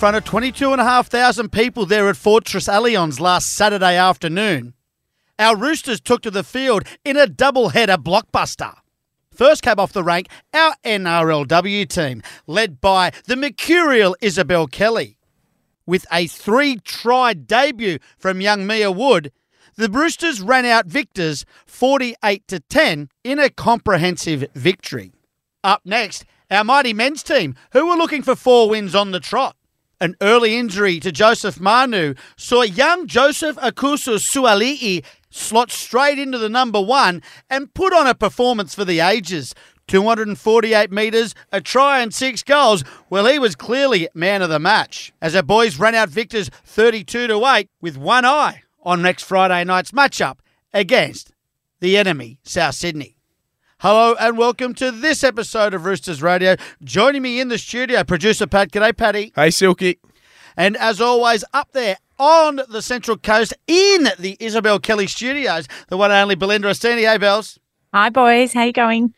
front of 22,500 people there at Fortress Allianz last Saturday afternoon, our Roosters took to the field in a double-header blockbuster. First came off the rank our NRLW team, led by the mercurial Isabelle Kelly. With a three try debut from young Mia Wood, the Roosters ran out victors 48 to 10 in a comprehensive victory. Up next, our mighty men's team, who were looking for four wins on the trot. An early injury to Joseph Manu saw young Joseph Aukuso Suaalii slot straight into the number one and put on a performance for the ages. 248 metres, a try and six goals. Well, he was clearly man of the match. As our boys ran out victors 32 to 8 with one eye on next Friday night's matchup against the enemy, South Sydney. Hello and welcome to this episode of Roosters Radio. Joining me in the studio, producer Pat. G'day, Paddy. Hey, Silky. And as always, up there on the Central Coast in the Isabelle Kelly studios, the one and only Belinda Ostini. Hey, Bells. Hi, boys. How you going?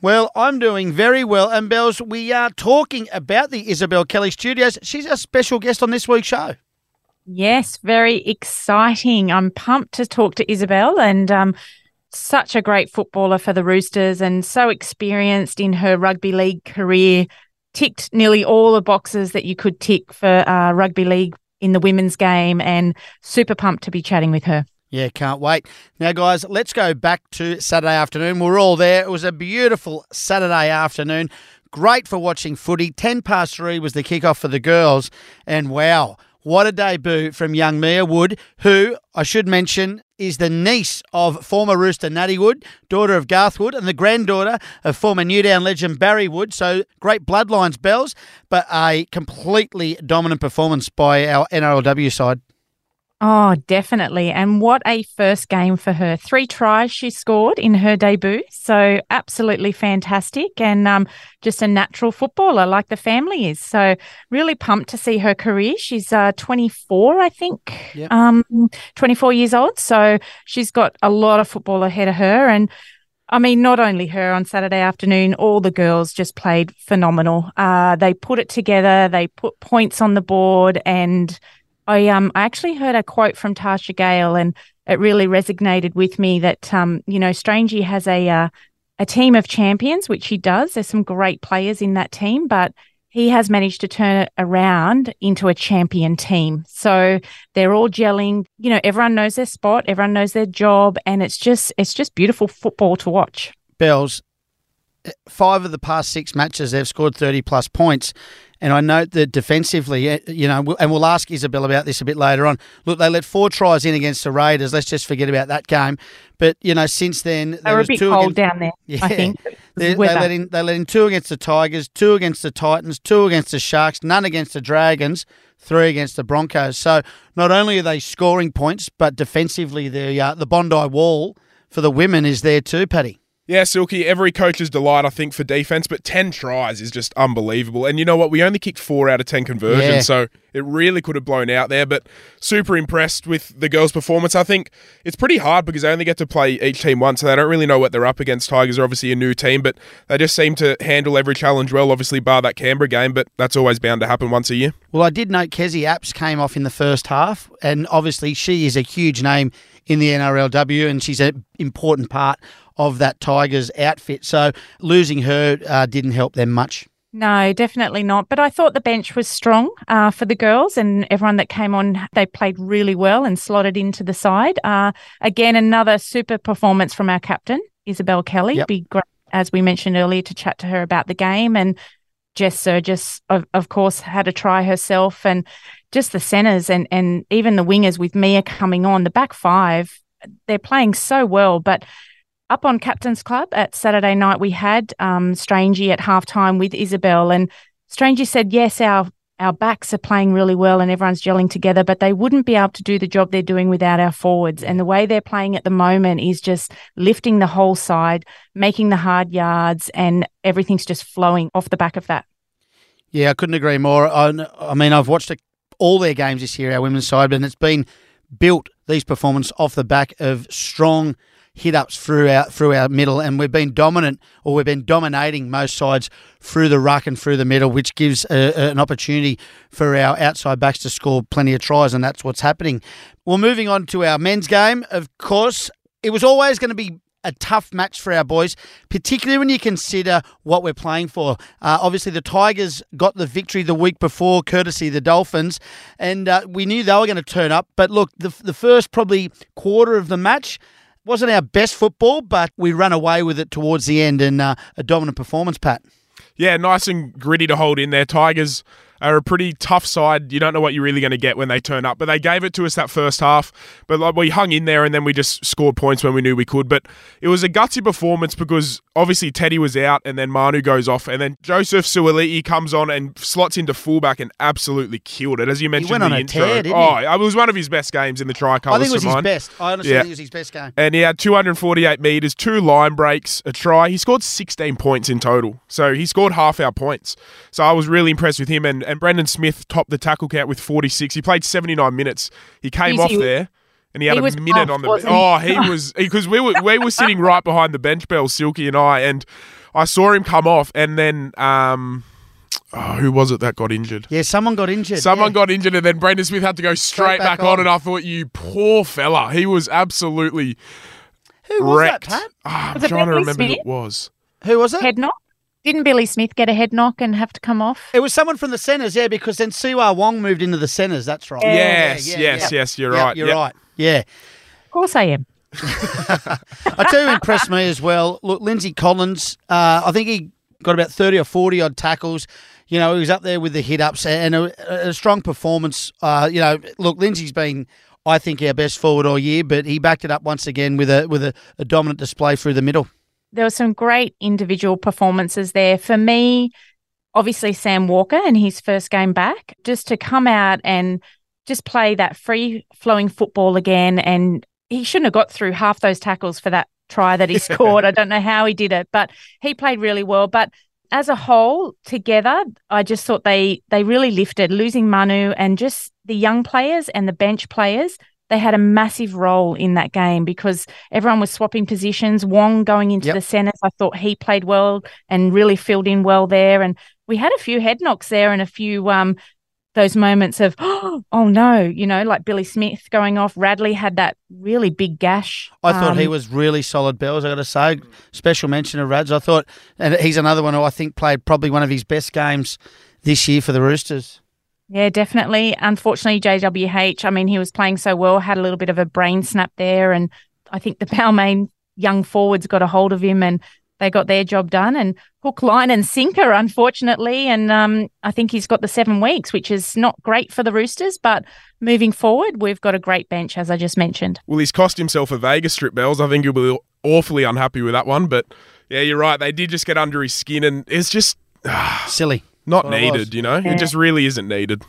Well, I'm doing very well. And, Bells, we are talking about the Isabelle Kelly studios. She's a special guest on this week's show. Yes, very exciting. I'm pumped to talk to Isabelle and um, such a great footballer for the Roosters and so experienced in her rugby league career. Ticked nearly all the boxes that you could tick for uh, rugby league in the women's game, and super pumped to be chatting with her. Yeah, can't wait. Now, guys, let's go back to Saturday afternoon. We're all there. It was a beautiful Saturday afternoon. Great for watching footy. 10 past three was the kickoff for the girls. And wow, what a debut from young Mia Wood, who I should mention is the niece of former Rooster Natty Wood, daughter of Garth Wood, and the granddaughter of former Newtown legend Barry Wood. So great bloodlines, bells, but a completely dominant performance by our NRLW side. Oh, definitely. And what a first game for her. Three tries she scored in her debut. So absolutely fantastic and um, just a natural footballer like the family is. So really pumped to see her career. She's uh, 24, I think, yep. um, 24 years old. So she's got a lot of football ahead of her. And I mean, not only her on Saturday afternoon, all the girls just played phenomenal. Uh, they put it together, they put points on the board and – I um I actually heard a quote from Tasha Gale, and it really resonated with me that um you know Strangey has a uh, a team of champions, which he does. There's some great players in that team, but he has managed to turn it around into a champion team. So they're all gelling. You know, everyone knows their spot, everyone knows their job, and it's just it's just beautiful football to watch. Bells, five of the past six matches, they've scored 30 plus points. And I note that defensively, eh, you know, and we'll ask Isabelle about this a bit later on. Look, they let four tries in against the Raiders. Let's just forget about that game. But you know, since then they were a bit cold against, down there. Yeah, I think they, they, let in they let in two against the Tigers, two against the Titans, two against the Sharks, none against the Dragons, three against the Broncos. So not only are they scoring points, but defensively, the uh, the Bondi Wall for the women is there too, Paddy. Yeah, Silky, every coach's delight, I think, for defense, but 10 tries is just unbelievable. And you know what? We only kicked four out of 10 conversions, yeah. so it really could have blown out there, but super impressed with the girls' performance. I think it's pretty hard because they only get to play each team once, so they don't really know what they're up against. Tigers are obviously a new team, but they just seem to handle every challenge well, obviously, bar that Canberra game, but that's always bound to happen once a year. Well, I did note Kezie Apps came off in the first half, and obviously she is a huge name in the NRLW, and she's an important part of that Tigers outfit. So losing her uh, didn't help them much. No, definitely not. But I thought the bench was strong uh, for the girls, and everyone that came on, they played really well and slotted into the side. Uh, again, another super performance from our captain, Isabelle Kelly. Yep. Be great, as we mentioned earlier, to chat to her about the game. And Jess Sergis, of, of course, had a try herself, and just the centres and and even the wingers with Mia coming on. The back five, they're playing so well, but up on Captain's Club at Saturday night, we had um, Strangey at halftime with Isabelle, and Strangey said, "Yes, our our backs are playing really well and everyone's gelling together, but they wouldn't be able to do the job they're doing without our forwards. And the way they're playing at the moment is just lifting the whole side, making the hard yards, and everything's just flowing off the back of that." Yeah, I couldn't agree more. I, I mean, I've watched all their games this year, our women's side, and it's been built these performances off the back of strong hit ups through our through our middle, and we've been dominant or we've been dominating most sides through the ruck and through the middle, which gives a, an opportunity for our outside backs to score plenty of tries, and that's what's happening. Well, moving on to our men's game, of course, it was always going to be a tough match for our boys, particularly when you consider what we're playing for. Uh, obviously, the Tigers got the victory the week before, courtesy the Dolphins, and uh, we knew they were going to turn up. But look, the, the first probably quarter of the match, wasn't our best football, but we ran away with it towards the end and uh, a dominant performance, Pat. Yeah, nice and gritty to hold in there. Tigers are a pretty tough side. You don't know what you're really going to get when they turn up. But they gave it to us that first half. But like, we hung in there and then we just scored points when we knew we could. But it was a gutsy performance because obviously Teddy was out and then Manu goes off and then Joseph Suaalii comes on and slots into fullback and absolutely killed it. As you mentioned he went in on the a intro. tear, didn't oh, he? it was one of his best games in the tricolours. I think it was his mine. best. I honestly Yeah. think it was his best game. And he had 248 metres, two line breaks, a try. He scored 16 points in total. So he scored half our points. So I was really impressed with him. And, and Brandon Smith topped the tackle count with 46. He played 79 minutes. He came He's- off he- there. And he had he a minute pumped, on the wasn't oh he was because we were we were sitting right behind the bench bell Silky and I and I saw him come off and then um oh, who was it that got injured Yeah, someone got injured. Someone yeah. got injured, and then Brandon Smith had to go straight, back back, on. on. And I thought, you poor fella, he was absolutely Who was wrecked. that, Pat? I'm Was it trying to Bentley remember who it was. Who was it? Head knock. Didn't Billy Smith get a head knock and have to come off? It was someone from the centres, yeah, because then Siua Wong moved into the centres. That's right. yes, yeah, yes, yeah. yes. You're Yeah, right. You're Yep. right. Yeah. Of course I am. I tell you, who impressed me as well. Look, Lindsay Collins. Uh, I think he got about thirty or forty odd tackles. You know, he was up there with the hit ups and a, a strong performance. Uh, you know, look, Lindsay's been, I think, our best forward all year, but he backed it up once again with a with a, a dominant display through the middle. There were some great individual performances there. For me, obviously Sam Walker and his first game back, just to come out and just play that free flowing football again. And he shouldn't have got through half those tackles for that try that he scored. I don't know how he did it, but he played really well. But as a whole, together, I just thought they they really lifted. Losing Manu and just the young players and the bench players, they had a massive role in that game because everyone was swapping positions. Wong going into Yep. the centres, I thought he played well and really filled in well there. And we had a few head knocks there and a few um those moments of oh no, you know, like Billy Smith going off. Radley had that really big gash. I thought he Um, was really solid, Bells. I got to say, special mention of Rads. I thought, and he's another one who I think played probably one of his best games this year for the Roosters. Yeah, definitely. Unfortunately, JWH, I mean, he was playing so well, had a little bit of a brain snap there. And I think the Balmain young forwards got a hold of him and they got their job done. And hook, line, and sinker, unfortunately. And um, I think he's got the seven weeks, which is not great for the Roosters. But moving forward, we've got a great bench, as I just mentioned. Well, he's cost himself a Vegas strip bells. I think he'll be awfully unhappy with that one. But yeah, you're right. They did just get under his skin, and it's just Silly. Not That's what it was. needed. You know, Yeah. it just really isn't needed.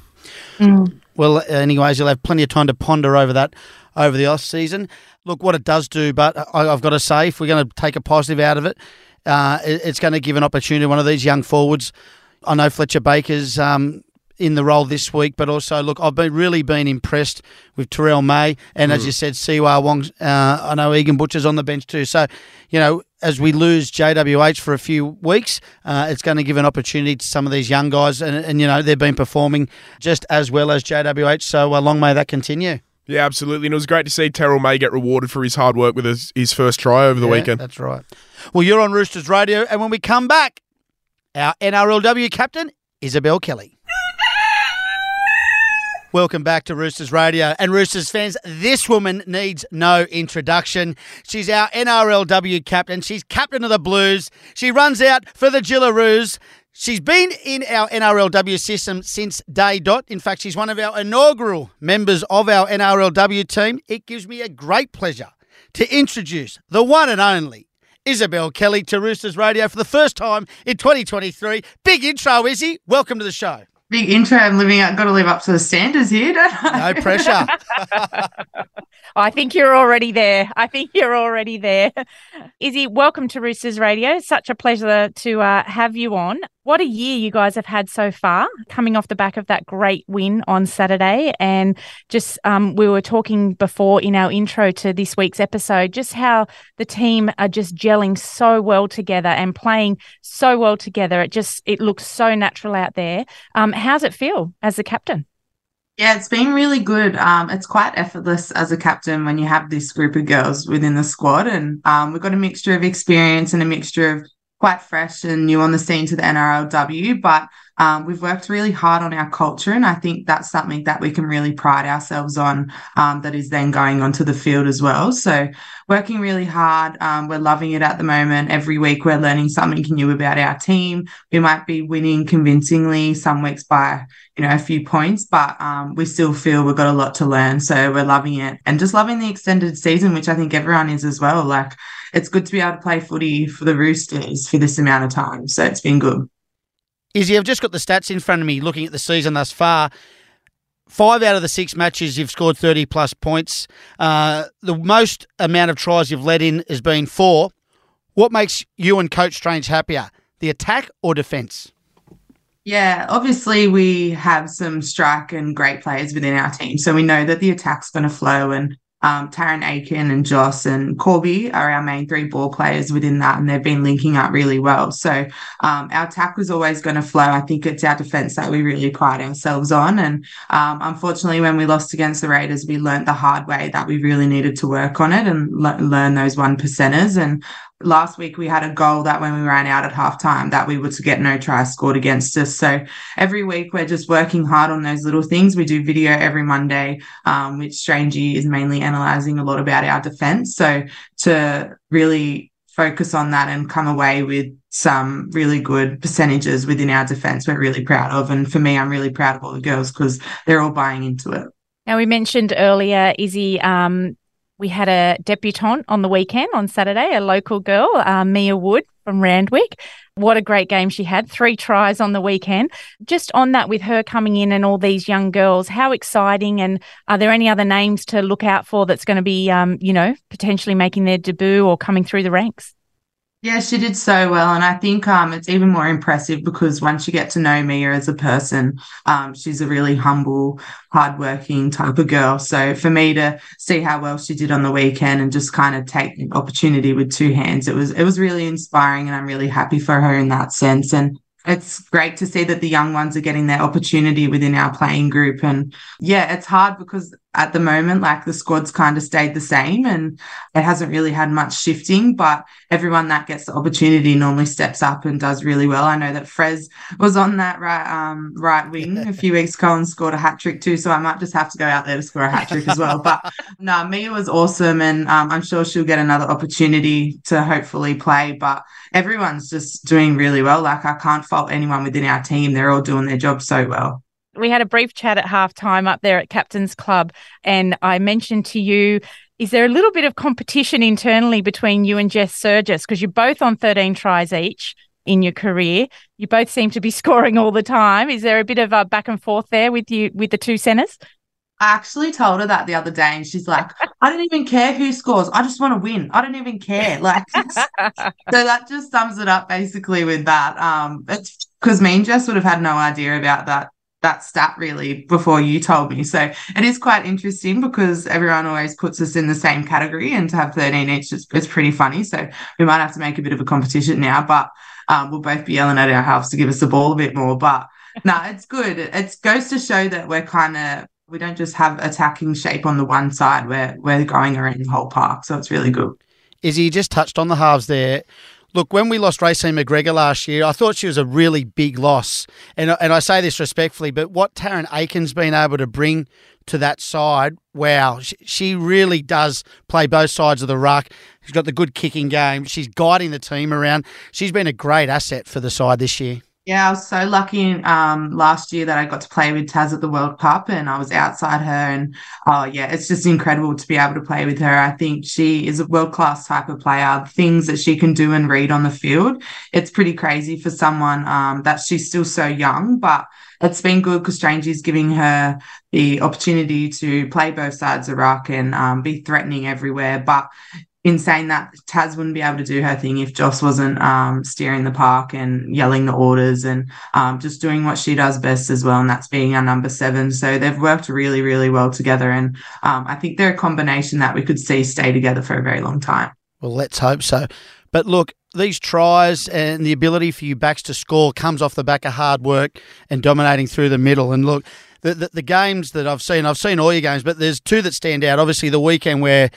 Well, anyways, you'll have plenty of time to ponder over that over the off season. Look, what it does do, but I, I've got to say, if we're going to take a positive out of it, uh, it- it's going to give an opportunity to one of these young forwards. I know Fletcher Baker's um, in the role this week, but also look, I've been really been impressed with Terrell May, and as you said, Siua Wong. Uh, I know Egan Butcher's on the bench too. So, you know, as we lose JWH for a few weeks, uh, it's going to give an opportunity to some of these young guys, and, and you know they've been performing just as well as JWH. So, uh, long may that continue. Yeah, absolutely. And it was great to see Terrell May get rewarded for his hard work with his, his first try over the Yeah, weekend. That's right. Well, you're on Roosters Radio, and when we come back, our NRLW captain, Isabelle Kelly. Welcome back to Roosters Radio. And Roosters fans, this woman needs no introduction. She's our NRLW captain. She's captain of the Blues. She runs out for the Jillaroos. She's been in our NRLW system since day dot. In fact, she's one of our inaugural members of our NRLW team. It gives me a great pleasure to introduce the one and only Isabelle Kelly to Roosters Radio for the first time in 2023. Big intro, Izzy. Welcome to the show. Big intro. I'm living up. Got to live up to the standards here, don't I? No pressure. I think you're already there. I think you're already there. Izzy, welcome to Roosters Radio. Such a pleasure to uh, have you on. What a year you guys have had so far, coming off the back of that great win on Saturday. And just um, we were talking before in our intro to this week's episode, just how the team are just gelling so well together and playing so well together. It just it looks so natural out there. Um, how's it feel as the captain? Yeah, it's been really good. Um, it's quite effortless as a captain when you have this group of girls within the squad, and um, we've got a mixture of experience and a mixture of quite fresh and new on the scene to the NRLW, but um, we've worked really hard on our culture, and I think that's something that we can really pride ourselves on. Um, that is then going onto the field as well. So, working really hard. Um, we're loving it at the moment. Every week, we're learning something new about our team. We might be winning convincingly some weeks by you know a few points, but um, we still feel we've got a lot to learn. So we're loving it, and just loving the extended season, which I think everyone is as well. Like it's good to be able to play footy for the Roosters for this amount of time. So it's been good. Izzy, I've just got the stats in front of me looking at the season thus far. Five out of the six matches you've scored 30 plus points. Uh, the most amount of tries you've led in has been four. What makes you and Coach Strange happier, the attack or defence? Yeah, obviously we have some strike and great players within our team. So we know that the attack's going to flow and um, Tarryn Aiken and Joss and Corby are our main three ball players within that, and they've been linking up really well. So um, our attack was always going to flow. I think it's our defence that we really pride ourselves on. And um, unfortunately, when we lost against the Raiders, we learnt the hard way that we really needed to work on it and le- learn those one percenters. And last week we had a goal that when we ran out at halftime that we were to get no try scored against us. So every week we're just working hard on those little things. We do video every monday um, which strangey is mainly analyzing a lot about our defense. So to really focus on that and come away with some really good percentages within our defense we're really proud of. And for me i'm really proud of all the girls because they're all buying into it. Now we mentioned earlier izzy um, we had a debutante on the weekend on Saturday, a local girl, uh, Mia Wood from Randwick. What a great game she had, three tries on the weekend. Just on that, with her coming in and all these young girls, how exciting! And are there any other names to look out for that's going to be, um, you know, potentially making their debut or coming through the ranks? Yeah, she did so well. And I think um, it's even more impressive because once you get to know Mia as a person, um, she's a really humble, hardworking type of girl. So for me to see how well she did on the weekend and just kind of take the opportunity with two hands, it was it was really inspiring and I'm really happy for her in that sense. And it's great to see that the young ones are getting their opportunity within our playing group. And yeah, it's hard because at the moment, like the squad's kind of stayed the same and it hasn't really had much shifting, but everyone that gets the opportunity normally steps up and does really well. I know that Frez was on that right um, right wing a few weeks ago and scored a hat trick too. So I might just have to go out there to score a hat trick as well. But no, Mia was awesome and um, I'm sure she'll get another opportunity to hopefully play. But everyone's just doing really well. Like I can't fault anyone within our team. They're all doing their job so well we had a brief chat at halftime up there at Captain's Club, and I mentioned to you, is there a little bit of competition internally between you and Jess Sergis? Because you're both on 13 tries each in your career. You both seem to be scoring all the time. Is there a bit of a back and forth there with you with the two centers? I actually told her that the other day, and she's like, "I don't even care who scores. I just want to win. I don't even care." Like, so that just sums it up basically with that. Um, it's because me and Jess would have had no idea about that that stat really before you told me. So it is quite interesting because everyone always puts us in the same category and to have 13 each is, is pretty funny. So we might have to make a bit of a competition now, but um, we'll both be yelling at our halves to give us the ball a bit more. But no, nah, it's good. It goes to show that we're kind of we don't just have attacking shape on the one side. We're we're going around the whole park. So it's really good. Izzy, you just touched on the halves there. Look, when we lost Raecene McGregor last year, I thought she was a really big loss. And, and I say this respectfully, but what Tarryn Aiken's been able to bring to that side, wow, she, she really does play both sides of the ruck. She's got the good kicking game. She's guiding the team around. She's been a great asset for the side this year. Yeah, I was so lucky um, last year that I got to play with Taz at the World Cup and I was outside her. And oh, yeah, it's just incredible to be able to play with her. I think she is a world class type of player. Things that she can do and read on the field, it's pretty crazy for someone um, that she's still so young. But it's been good because Strangey's giving her the opportunity to play both sides of ruck and um, be threatening everywhere. But in saying that Taz wouldn't be able to do her thing if Joss wasn't um, steering the park and yelling the orders and um, just doing what she does best as well, and that's being our number seven. So they've worked really, really well together, and um, I think they're a combination that we could see stay together for a very long time. Well, let's hope so. But look, these tries and the ability for you backs to score comes off the back of hard work and dominating through the middle. And look, the, the, the games that I've seen, I've seen all your games, but there's two that stand out. Obviously, the weekend where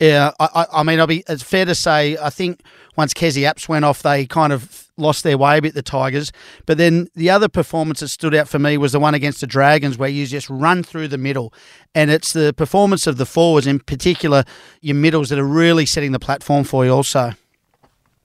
yeah, I, I mean, I'll be. It's fair to say, I think once Kezie Apps went off, they kind of lost their way a bit, the Tigers. But then the other performance that stood out for me was the one against the Dragons, where you just run through the middle, and it's the performance of the forwards, in particular your middles, that are really setting the platform for you. Also.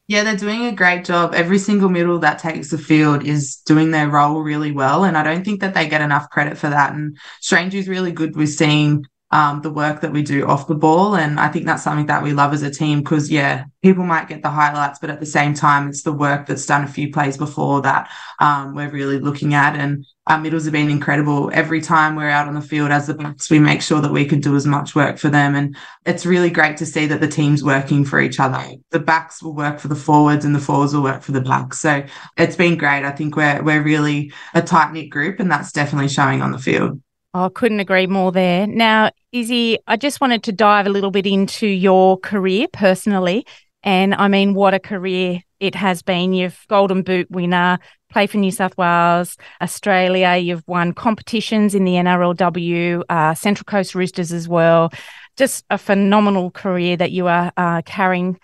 Yeah, they're doing a great job. Every single middle that takes the field is doing their role really well. And I don't think that they get enough credit for that. And Strange is really good with seeing um, the work that we do off the ball. And I think that's something that we love as a team because, yeah, people might get the highlights, but at the same time, it's the work that's done a few plays before that um, we're really looking at. And our middles have been incredible. Every time we're out on the field as the backs, we make sure that we can do as much work for them. And it's really great to see that the team's working for each other. The backs will work for the forwards and the forwards will work for the backs. So it's been great. I think we're we're really a tight knit group and that's definitely showing on the field. I oh, couldn't agree more there. Now, Izzy, I just wanted to dive a little bit into your career personally. And I mean, what a career it has been. You've Golden Boot winner, play for New South Wales, Australia. You've won competitions in the NRLW, uh, Central Coast Roosters as well. Just a phenomenal career that you are uh, carrying.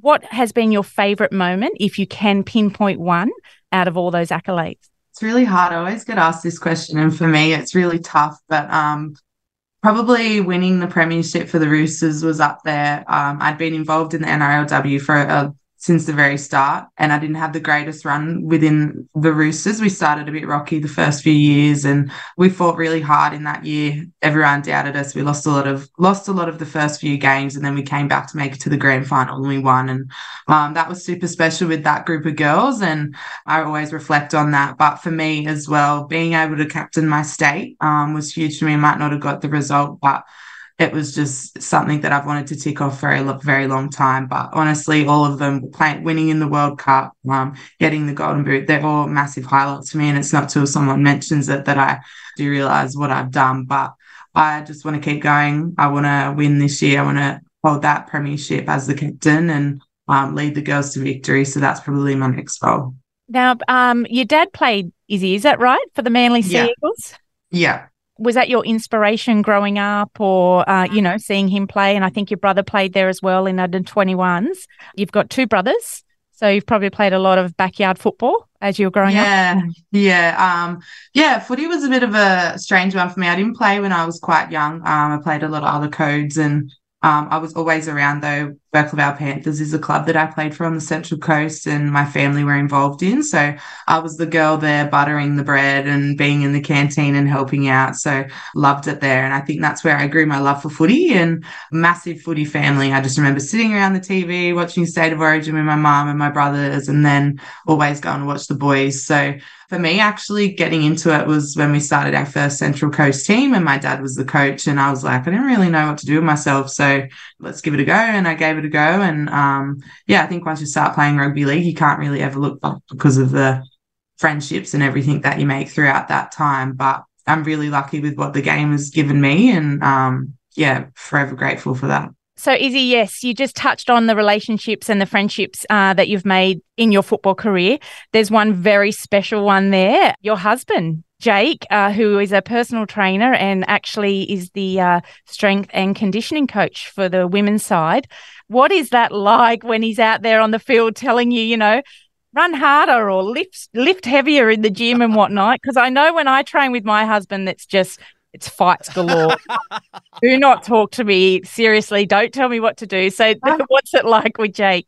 What has been your favourite moment, if you can pinpoint one, out of all those accolades? It's really hard. I always get asked this question, and for me, it's really tough. But um, probably winning the premiership for the Roosters was up there. Um, I'd been involved in the NRLW for a since the very start. And I didn't have the greatest run within the Roosters. We started a bit rocky the first few years and we fought really hard in that year. Everyone doubted us. We lost a lot of lost a lot of the first few games and then we came back to make it to the grand final and we won. And um, that was super special with that group of girls. And I always reflect on that. But for me as well, being able to captain my state um, was huge for me. I might not have got the result, but it was just something that I've wanted to tick off for a very long time. But honestly, all of them playing, winning in the World Cup, um, getting the Golden Boot, they're all massive highlights for me. And it's not till someone mentions it that I do realize what I've done. But I just want to keep going. I want to win this year. I want to hold that premiership as the captain and um, lead the girls to victory. So that's probably my next goal. Now, um, your dad played Izzy, is that right, for the Manly Sea yeah. Eagles? Yeah was that your inspiration growing up or uh, you know seeing him play? And i think your brother played there as well in under 21s you've got two brothers so you've probably played a lot of backyard football as you were growing yeah, up yeah um yeah footy was a bit of a strange one for me. I didn't play when i was quite young. Um i played a lot of other codes and um, I was always around though. Burkle Panthers is a club that I played for on the Central Coast and my family were involved in. So I was the girl there buttering the bread and being in the canteen and helping out. So loved it there. And I think that's where I grew my love for footy and massive footy family. I just remember sitting around the TV watching State of Origin with my mom and my brothers and then always going to watch the boys. So for me, actually getting into it was when we started our first Central Coast team, and my dad was the coach. And I was like, I didn't really know what to do with myself, so let's give it a go. And I gave it a go. And um, yeah, I think once you start playing rugby league, you can't really ever look back because of the friendships and everything that you make throughout that time. But I'm really lucky with what the game has given me, and um, yeah, forever grateful for that. So, Izzy, yes, you just touched on the relationships and the friendships uh, that you've made in your football career. There's one very special one there. Your husband, Jake, uh, who is a personal trainer and actually is the uh, strength and conditioning coach for the women's side. What is that like when he's out there on the field telling you, you know, run harder or lift lift heavier in the gym and whatnot? Because I know when I train with my husband, that's just it's fights galore. do not talk to me. Seriously, don't tell me what to do. So what's it like with Jake?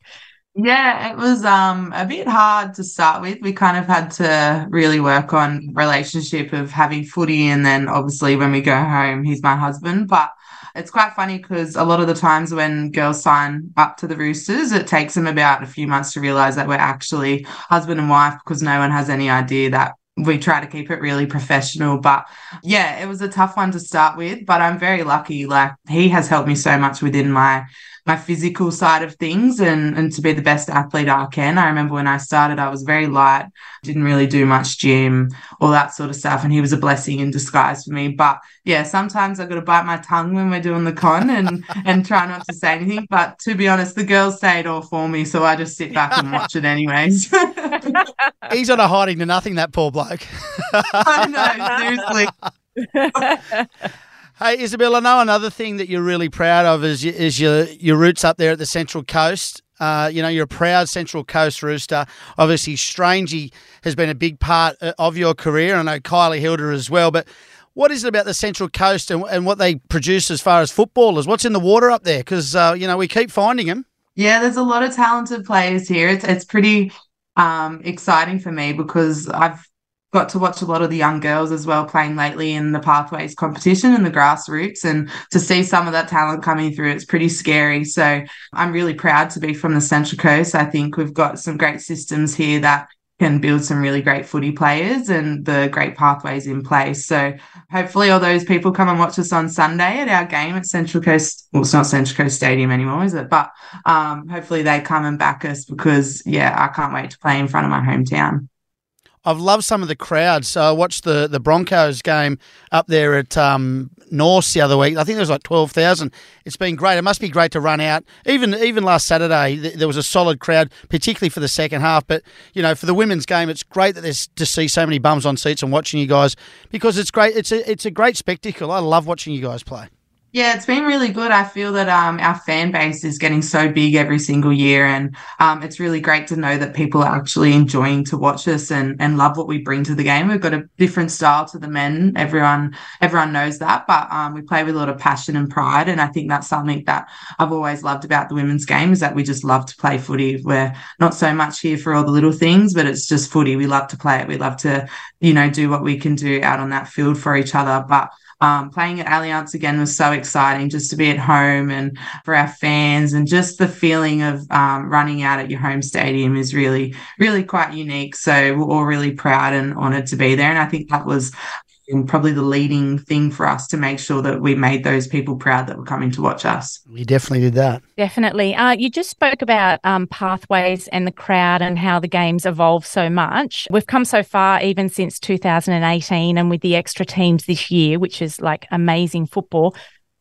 Yeah, it was um a bit hard to start with. We kind of had to really work on relationship of having footy and then obviously when we go home, he's my husband. But it's quite funny because a lot of the times when girls sign up to the Roosters, it takes them about a few months to realize that we're actually husband and wife because no one has any idea that we try to keep it really professional. But yeah, it was a tough one to start with, but I'm very lucky. Like he has helped me so much within my my physical side of things and, and to be the best athlete I can. I remember when I started, I was very light, didn't really do much gym, all that sort of stuff. And he was a blessing in disguise for me. But yeah, sometimes I've got to bite my tongue when we're doing the con and, and try not to say anything. But to be honest, the girls say it all for me. So I just sit back and watch it anyways. He's on a hiding to nothing, that poor bloke. I know, seriously. Hey, Isabelle, I know another thing that you're really proud of is, is your, your roots up there at the Central Coast. Uh, you know, you're a proud Central Coast rooster. Obviously, Strangey has been a big part uh, of your career. I know Kylie Hilder as well. But what is it about the Central Coast and, and what they produce as far as footballers? What's in the water up there? Because, uh, you know, we keep finding them. Yeah, there's a lot of talented players here. It's, it's pretty um, exciting for me because I've got to watch a lot of the young girls as well playing lately in the pathways competition and the grassroots and to see some of that talent coming through it's pretty scary so i'm really proud to be from the central coast i think we've got some great systems here that can build some really great footy players and the great pathways in place. So hopefully all those people come and watch us on Sunday at our game at Central Coast. Well, it's not Central Coast Stadium anymore, is it? But um, hopefully they come and back us because yeah, I can't wait to play in front of my hometown. I've loved some of the crowds. So I watched the, the Broncos game up there at um, North the other week. I think there was like twelve thousand. It's been great. It must be great to run out. Even even last Saturday, th- there was a solid crowd, particularly for the second half. But you know, for the women's game, it's great that there's to see so many bums on seats and watching you guys because it's great. It's a it's a great spectacle. I love watching you guys play. Yeah, it's been really good. I feel that um, our fan base is getting so big every single year, and um, it's really great to know that people are actually enjoying to watch us and, and love what we bring to the game. We've got a different style to the men. Everyone everyone knows that, but um, we play with a lot of passion and pride, and I think that's something that I've always loved about the women's game is that we just love to play footy. We're not so much here for all the little things, but it's just footy. We love to play it. We love to, you know, do what we can do out on that field for each other, but um, playing at Allianz again was so exciting just to be at home and for our fans and just the feeling of um, running out at your home stadium is really, really quite unique. So we're all really proud and honoured to be there. And I think that was and probably the leading thing for us to make sure that we made those people proud that were coming to watch us. We definitely did that. Definitely. Uh, you just spoke about um, pathways and the crowd and how the game's evolve so much. We've come so far even since 2018 and with the extra teams this year, which is like amazing football.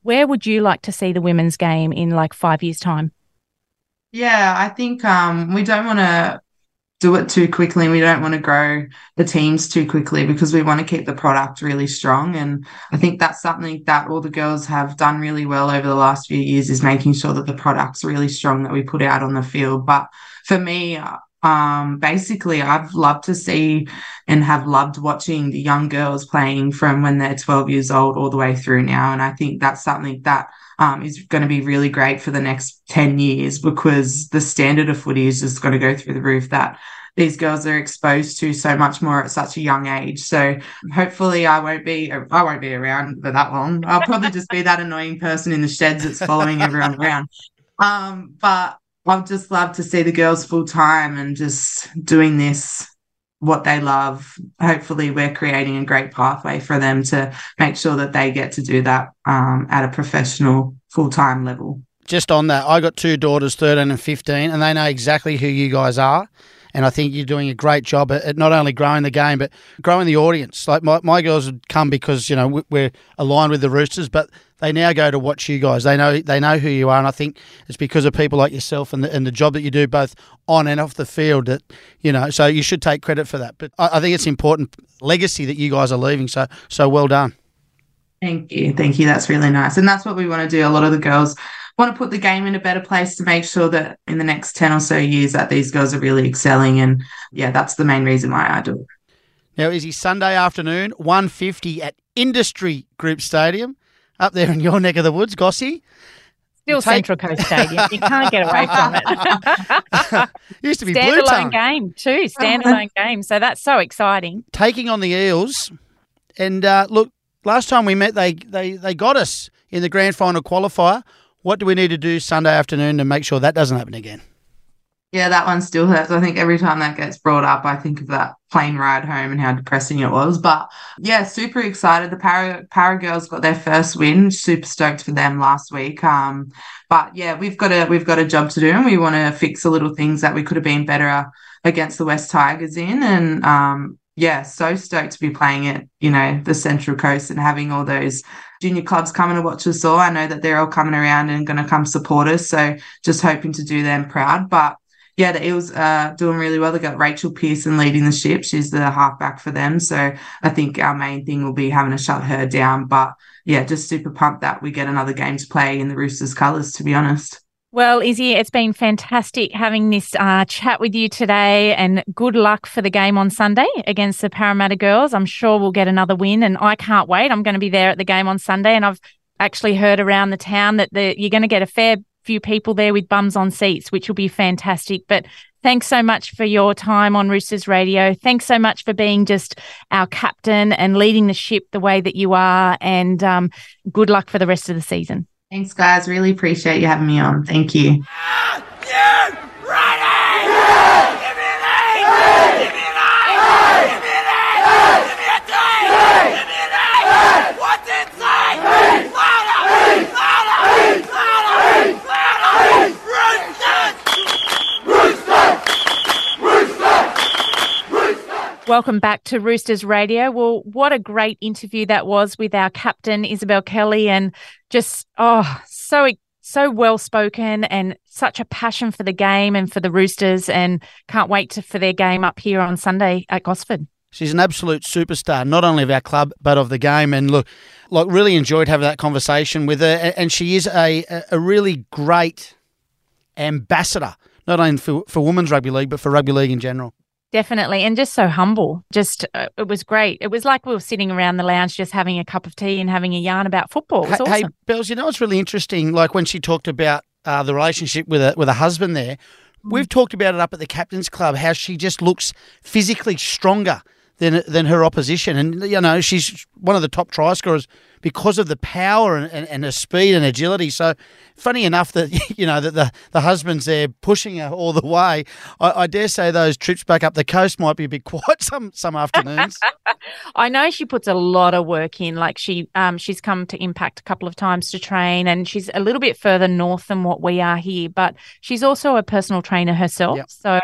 Where would you like to see the women's game in like five years' time? Yeah, I think um, we don't want to do it too quickly. And we don't want to grow the teams too quickly because we want to keep the product really strong. And i think that's something that all the girls have done really well over the last few years is making sure that the product's really strong that we put out on the field. But for me um, basically i've loved to see and have loved watching the young girls playing from when they're 12 years old all the way through now. And i think that's something that um, is going to be really great for the next 10 years because the standard of footy is just going to go through the roof that these girls are exposed to so much more at such a young age. So hopefully I won't be I won't be around for that long. I'll probably just be that annoying person in the sheds that's following everyone around. Um, but I'd just love to see the girls full time and just doing this what they love. Hopefully, we're creating a great pathway for them to make sure that they get to do that um, at a professional, full time level. Just on that, I got two daughters, 13 and 15, and they know exactly who you guys are. And I think you're doing a great job at, not only growing the game, but growing the audience. Like my, my girls would come because, you know, we're aligned with the Roosters, but they now go to watch you guys. They know they know who you are, and I think it's because of people like yourself and the, and the job that you do both on and off the field. That you know, so you should take credit for that. But I, I think it's important legacy that you guys are leaving. So so well done. Thank you, thank you. That's really nice, and that's what we want to do. A lot of the girls want to put the game in a better place to make sure that in the next 10 or so years that these girls are really excelling and yeah that's the main reason why i do it now is he sunday afternoon 150 at Industree Group Stadium up there in your neck of the woods, Gossie. Still take... Central Coast Stadium. You can't get away from it. used to be standalone game too. Standalone game. So that's so exciting. Taking on the Eels, and uh, look, last time we met, they they they got us in the grand final qualifier. What do we need to do Sunday afternoon to make sure that doesn't happen again? Yeah, that one still hurts. I think every time that gets brought up, I think of that plane ride home and how depressing it was. But yeah, super excited. The Para Para girls got their first win. Super stoked for them last week. Um, but yeah, we've got a we've got a job to do, and we want to fix the little things that we could have been better against the West Tigers in. And um, yeah, so stoked to be playing it. You know, the Central Coast and having all those junior clubs coming to watch us all. I know that they're all coming around and going to come support us. So just hoping to do them proud. But yeah, the Eels are doing really well. They got Rachael Pearson leading the ship. She's the halfback for them. So I think our main thing will be having to shut her down. But yeah, just super pumped that we get another game to play in the Roosters colours, to be honest. Well, Izzy, it's been fantastic having this uh, chat with you today, and good luck for the game on Sunday against the Parramatta girls. I'm sure we'll get another win, and I can't wait. I'm going to be there at the game on Sunday, and I've actually heard around the town that the, you're going to get a fair few people there with bums on seats, which will be fantastic. But thanks so much for your time on Roosters Radio. Thanks so much for being just our captain and leading the ship the way that you are. And um, good luck for the rest of the season. Thanks, guys. Really appreciate you having me on. Thank you. Welcome back to Roosters Radio. Well, what a great interview that was with our captain, Isabelle Kelly, and just, oh, so so well spoken and such a passion for the game and for the Roosters and can't wait to, for their game up here on Sunday at Gosford. She's an absolute superstar, not only of our club but of the game. And look, like really enjoyed having that conversation with her. And she is a a really great ambassador, not only for, for women's rugby league but for rugby league in general. Definitely. And just so humble. Just, uh, it was great. It was like we were sitting around the lounge just having a cup of tea and having a yarn about football. It was hey, awesome. hey, Bells, you know what's really interesting? Like when she talked about uh, the relationship with a, with a husband there, Mm. we've talked about it up at the captain's club, how she just looks physically stronger than than her opposition. And, you know, she's one of the top try scorers because of the power and, and, and her speed and agility. So funny enough that, you know, that the, the husband's there pushing her all the way. I, I dare say those trips back up the coast might be a bit quiet some, some afternoons. I know she puts a lot of work in. Like she, um, she's come to Impact a couple of times to train, and she's a little bit further north than what we are here. But she's also a personal trainer herself. Yep. So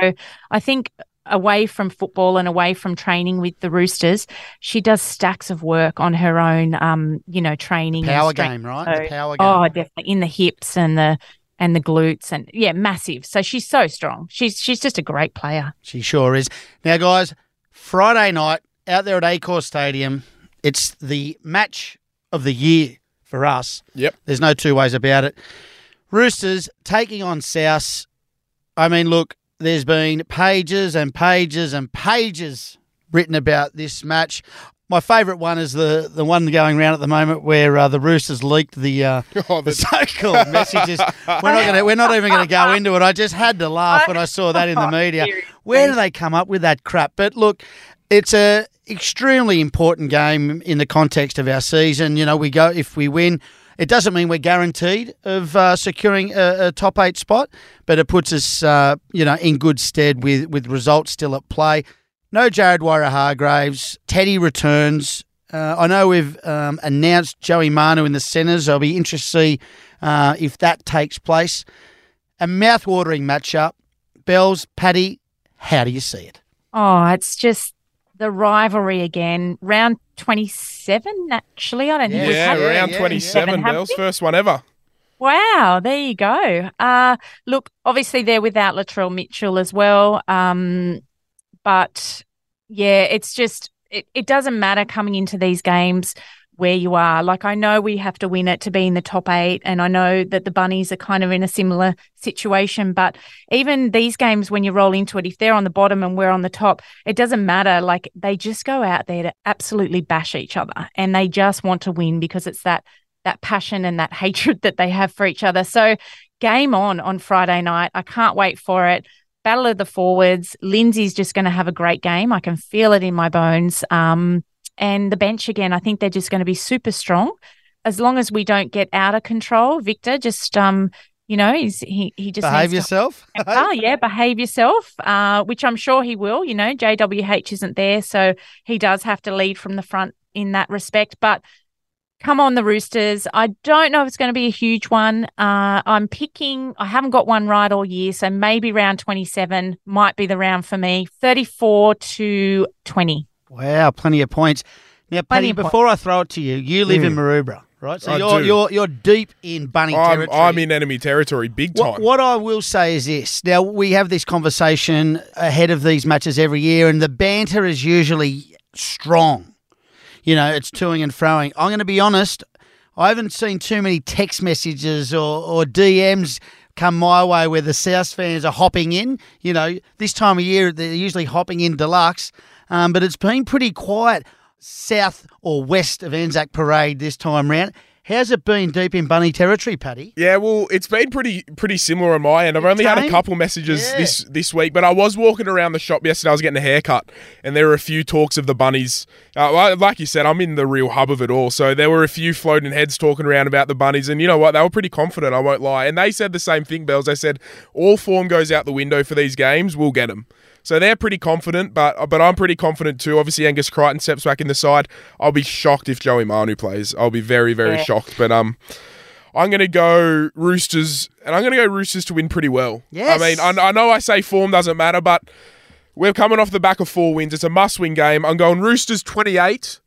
I think away from football and away from training with the Roosters, she does stacks of work on her own. Um, you know, training and power strength. game, right? So- the power game. Oh, definitely in the hips and the and the glutes and yeah, massive. So she's so strong. She's she's just a great player. She sure is. Now, guys, Friday night out there at Accor Stadium, it's the match of the year for us. Yep. There's no two ways about it. Roosters taking on South. I mean, look, there's been pages and pages and pages written about this match. My favourite one is the, the one going around at the moment where uh, the Roosters leaked the uh, Oh, the the- so-called messages. We're not going to. We're not even going to go into it. I just had to laugh when I saw that in the media. Where do they come up with that crap? But look, it's a extremely important game in the context of our season. You know, we go if we win. It doesn't mean we're guaranteed of uh, securing a, a top eight spot, but it puts us, uh, you know, in good stead with with results still at play. No Jared Waerea-Hargreaves. Teddy returns. Uh, I know we've um, announced Joey Manu in the centres. I'll be interested to see uh, if that takes place. A mouth-watering matchup. Bells, Paddy, how do you see it? Oh, it's just the rivalry again. Round 27, actually. I don't think Yeah, had yeah, round yeah, 27, yeah. Bells. First one ever. Wow, there you go. Uh, look, obviously they're without Latrell Mitchell as well. Um, but yeah, it's just, it, it doesn't matter coming into these games where you are. Like, I know we have to win it to be in the top eight, and I know that the Bunnies are kind of in a similar situation. But even these games, when you roll into it, if they're on the bottom and we're on the top, it doesn't matter. Like, they just go out there to absolutely bash each other, and they just want to win because it's that that passion and that hatred that they have for each other. So, game on on Friday night. I can't wait for it. Battle of the forwards. Lindsay's just going to have a great game. I can feel it in my bones. Um, and the bench again, I think they're just going to be super strong. As long as we don't get out of control, Victor, just um, you know, he's he he just Behave yourself. Ah, yeah, behave yourself, uh, which I'm sure he will. You know, JWH isn't there, so he does have to lead from the front in that respect. But come on, the Roosters. I don't know if it's going to be a huge one. Uh, I'm picking, I haven't got one right all year, so maybe round 27 might be the round for me 34 to 20. Wow, plenty of points. Now, Plenty Paddy, of before I throw it to you, you live in mm. Maroubra, right? So I you're do. you're you're deep in bunny I'm, territory. I'm in enemy territory, big time. What, what I will say is this. Now, we have this conversation ahead of these matches every year, and the banter is usually strong. You know, it's toing and froing. I'm going to be honest, I haven't seen too many text messages or, or DMs come my way where the South fans are hopping in. You know, this time of year, they're usually hopping in deluxe, um, but it's been pretty quiet south or west of Anzac Parade this time round. How's it been deep in bunny territory, Paddy? Yeah, well, it's been pretty pretty similar on my end. I've only had a couple messages Yeah. this this week, but I was walking around the shop yesterday. I was getting a haircut, and there were a few talks of the bunnies. Uh, like you said, I'm in the real hub of it all, so there were a few floating heads talking around about the bunnies, and you know what? They were pretty confident. I won't lie, and they said the same thing, Bells. They said all form goes out the window for these games. We'll get them. So they're pretty confident, but but I'm pretty confident too. Obviously, Angus Crichton steps back in the side. I'll be shocked if Joey Manu plays. I'll be very very Yeah. shocked. But um, I'm going to go Roosters, and I'm going to go Roosters to win pretty well. Yes. I mean, I, I know I say form doesn't matter, but we're coming off the back of four wins. It's a must-win game. I'm going Roosters 28,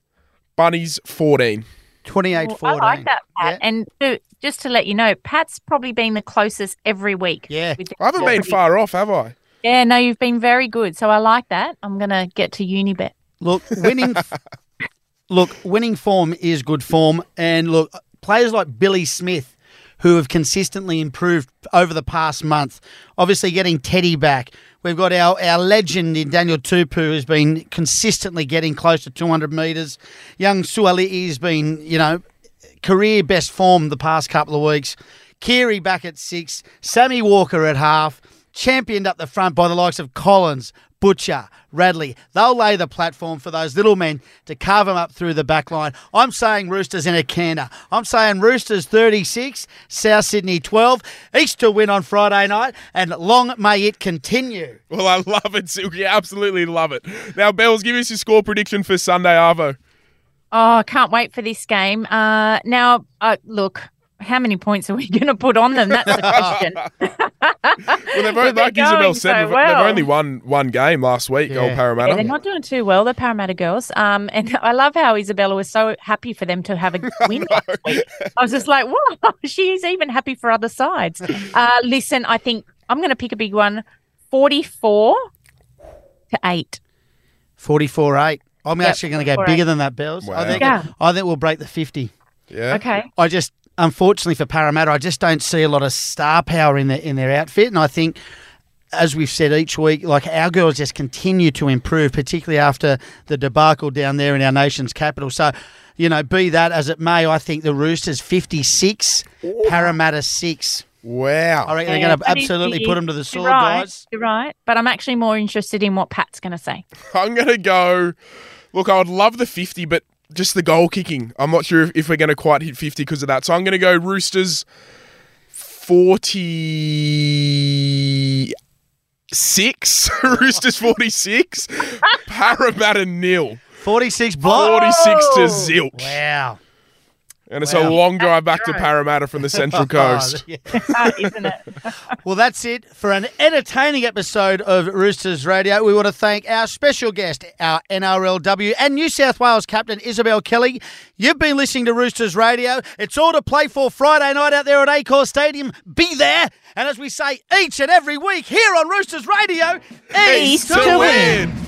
Bunnies 14. 28 Well, 14. I like that, Pat. Yeah. And to, just to let you know, Pat's probably been the closest every week. Yeah. I haven't been far off, have I? Yeah, no, you've been very good. So I like that. I'm going to get to Unibet. Look, winning. look, winning form is good form, and look, players like Billy Smith, who have consistently improved over the past month. Obviously, getting Teddy back. We've got our, our legend in Daniel Tupou, who's been consistently getting close to 200 metres. Young Suaalii has been, you know, career best form the past couple of weeks. Keary back at six. Sammy Walker at half. Championed up the front by the likes of Collins, Butcher, Radley. They'll lay the platform for those little men to carve them up through the back line. I'm saying Roosters in a canter. I'm saying Roosters 36, South Sydney 12. East to win on Friday night, and long may it continue. Well, I love it, Silky. Absolutely love it. Now, Bells, give us your score prediction for Sunday, Arvo. Oh, I can't wait for this game. Uh, now, uh, look, how many points are we going to put on them? That's the question. Well, they've only, like Isabelle said, so well. they've only won one game last week, Yeah. old Parramatta. Yeah, they're not doing too well, the Parramatta girls. Um, and I love how Isabella was so happy for them to have a win last week. I was just like, wow, she's even happy for other sides. Uh, listen, I think I'm going to pick a big one 44 to 8. 44 8. I'm Yep, actually going to go 44-8. bigger than that, Bells. I think Yeah. I think we'll break the 50. yeah. Okay. I just, unfortunately for Parramatta, I just don't see a lot of star power in their in their outfit, and I think. As we've said each week, like our girls just continue to improve, particularly after the debacle down there in our nation's capital. So, you know, be that as it may, I think the Roosters 56, Parramatta 6. Wow. I reckon they're going to absolutely put them to the You're sword, right. guys. You're right. But I'm actually more interested in what Pat's going to say. I'm going to go. Look, I would love the 50, but just the goal kicking. I'm not sure if, if we're going to quite hit 50 because of that. So I'm going to go Roosters 46. Roosters 46. Parramatta nil. 46 block. 46 to zilch. Wow. And it's Wow. a long drive back to Parramatta from the Central Coast. Oh. Isn't it? Well, that's it for an entertaining episode of Roosters Radio. We want to thank our special guest, our NRLW and New South Wales captain, Isabelle Kelly. You've been listening to Roosters Radio. It's all to play for Friday night out there at Accor Stadium. Be there. And as we say each and every week here on Roosters Radio, East to win. East